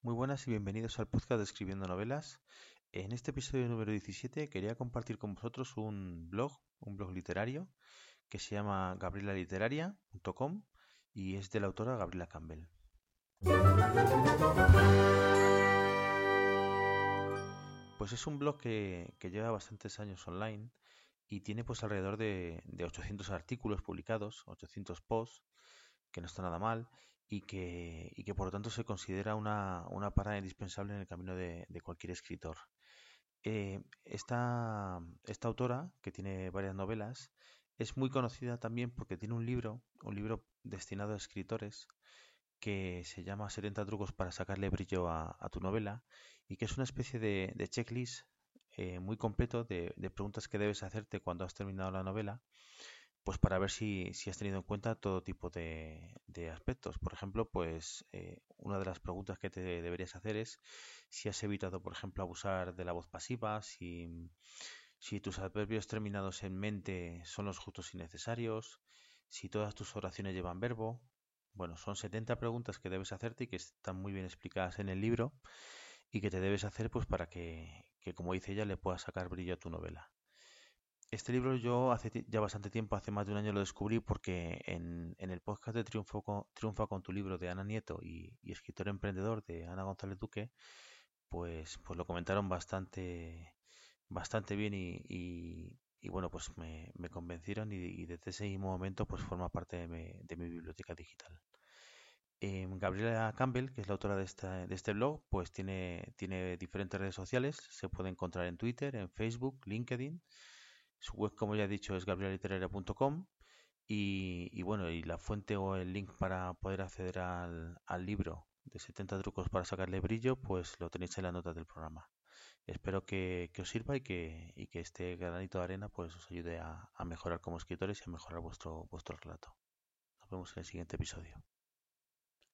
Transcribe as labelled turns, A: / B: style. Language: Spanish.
A: Muy buenas y bienvenidos al podcast de Escribiendo Novelas. En este episodio número 17 quería compartir con vosotros un blog, un blog literario, que se llama gabrielaliteraria.com y es de la autora Gabriela Campbell. Pues es un blog que, lleva bastantes años online y tiene pues alrededor de, de 800 artículos publicados, 800 posts, que no está nada mal y que, y que por lo tanto se considera una, una parada indispensable en el camino de, cualquier escritor. Eh, esta, esta autora, que tiene varias novelas, es muy conocida también porque tiene un libro, un libro destinado a escritores, que se llama 70 trucos para sacarle brillo a, tu novela y que es una especie de, checklist eh, muy completo de, de, preguntas que debes hacerte cuando has terminado la novela pues para ver si, has tenido en cuenta todo tipo de, aspectos. Por ejemplo, pues eh, una de las preguntas que te deberías hacer es si has evitado, por ejemplo, abusar de la voz pasiva, si, si tus adverbios terminados en mente son los justos y necesarios, si todas tus oraciones llevan verbo. Bueno, son 70 preguntas que debes hacerte y que están muy bien explicadas en el libro y que te debes hacer pues para que, que como dice ella, le puedas sacar brillo a tu novela. Este libro yo hace ya bastante tiempo, hace más de un año lo descubrí porque en, el podcast de Triunfo con, Triunfa con tu libro de Ana Nieto y, escritor emprendedor de Ana González Duque, pues, pues lo comentaron bastante, bastante bien y, bueno, pues me, convencieron y, desde ese mismo momento pues forma parte de mi, biblioteca digital. Em, Gabriela Campbell, que es la autora de, de este blog, pues tiene, tiene diferentes redes sociales, se puede encontrar en Twitter, en Facebook, LinkedIn su web, como ya he dicho, es gabrielaliteraria.com y, bueno, y la fuente o el link para poder acceder al, libro de 70 trucos para sacarle brillo, pues lo tenéis en la nota del programa. Espero que, os sirva y que, y que este granito de arena pues os ayude a, a mejorar como escritores y a mejorar vuestro, vuestro relato. Nos vemos en el siguiente episodio.